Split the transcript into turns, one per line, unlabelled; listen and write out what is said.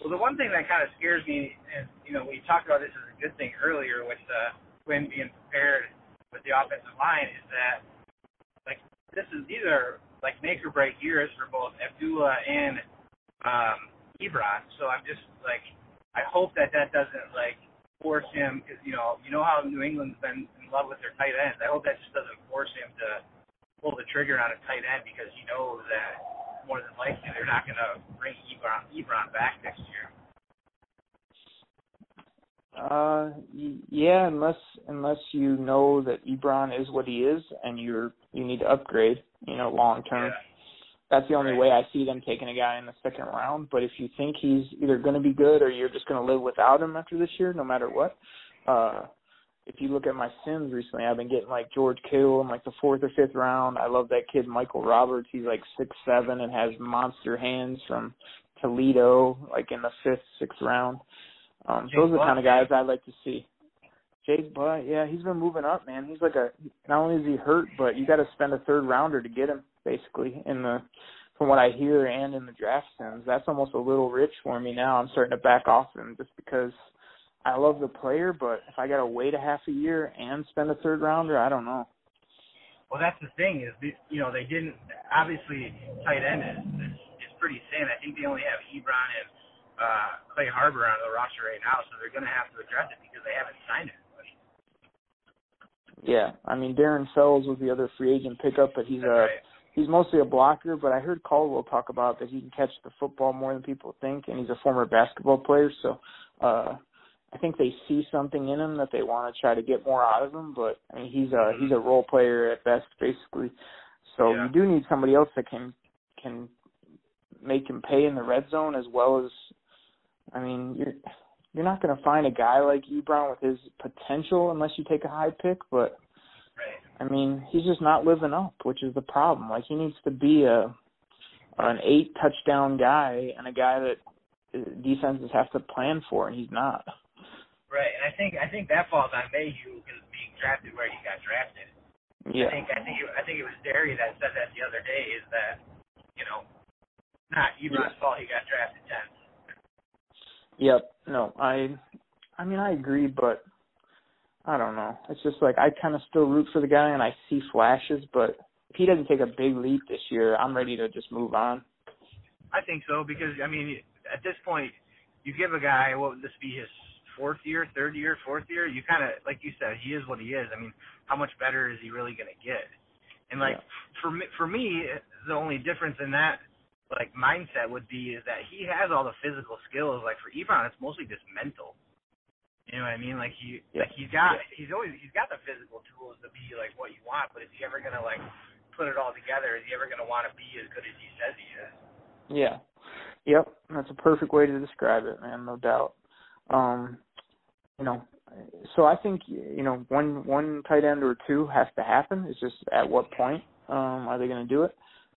Well, the one thing that kind of scares me, and you know, we talked about this as a good thing earlier with uh, Quinn being prepared with the offensive line, is that like this is these are like make or break years for both Abdullah and um, Ebron. So I'm just like, I hope that that doesn't like force him because you know you know how New England's been in love with their tight ends. I hope that just doesn't force him to pull the trigger on a tight end because he knows that more than likely they're not going to bring Ebron, Ebron back next year.
Uh, yeah, unless unless you know that Ebron is what he is, and you're you need to upgrade, you know, long term.
Yeah.
That's the only
Right.
way I see them taking a guy in the second round. But if you think he's either going to be good or you're just going to live without him after this year, no matter what, uh, if you look at my Sims recently, I've been getting like George Kittle in like the fourth or fifth round. I love that kid Michael Roberts. He's like six seven and has monster hands from Toledo, like in the fifth, sixth round. Um,
Jake
those are the kind of guys I'd like to see. Jake Butt, yeah, he's been moving up, man. He's like a not only is he hurt, but you got to spend a third rounder to get him, basically. In the from what I hear and in the draft sims, that's almost a little rich for me now. I'm starting to back off him just because I love the player, but if I got to wait a half a year and spend a third rounder, I don't know.
Well, that's the thing is, the- you know, they didn't obviously tight end is is, pretty thin. I think they only have Ebron and uh, Clay Harbor on the roster right now, so they're going to have to address it because they haven't signed anybody.
Yeah, I mean Darren Fells was the other free agent pickup, but he's
That's
a
right.
he's mostly a blocker. But I heard Caldwell talk about that he can catch the football more than people think, and he's a former basketball player, so uh I think they see something in him that they want to try to get more out of him. But I mean, he's a he's a role player at best, basically. So
Yeah.
you do need somebody else that can can make him pay in the red zone as well as I mean you're you're not going to find a guy like Ebron with his potential unless you take a high pick, but I mean, he's just not living up, which is the problem. Like he needs to be a an eight touchdown guy and a guy that uh, defenses have to plan for, and he's not.
Right, and I think I think that falls on Mayhew because being drafted where he got drafted.
Yeah.
I think I think it, I think it was Derry that said that the other day is that you know not Ebron's fault he got drafted tenth.
yep. No, I, I mean, I agree, but I don't know. It's just like I kind of still root for the guy, and I see flashes, but if he doesn't take a big leap this year, I'm ready to just move on.
I think so because I mean at this point you give a guy what would this be his fourth year, third year, fourth year? You kind of like you said he is what he is. I mean how much better is he really going to get? And like
Yeah.
for me, for me the only difference in that like mindset would be is that he has all the physical skills. Like for Ebron, it's mostly just mental. You know what I mean? Like he
Yeah.
like he's got he's always he's got the physical tools to be like what you want, but is he ever gonna like put it all together? Is he ever gonna want to be as good as he says he is?
Yeah. Yep. That's a perfect way to describe it, man, no doubt. Um, you know, so I think you know one one tight end or two has to happen. It's just at what point um, are they going to do it?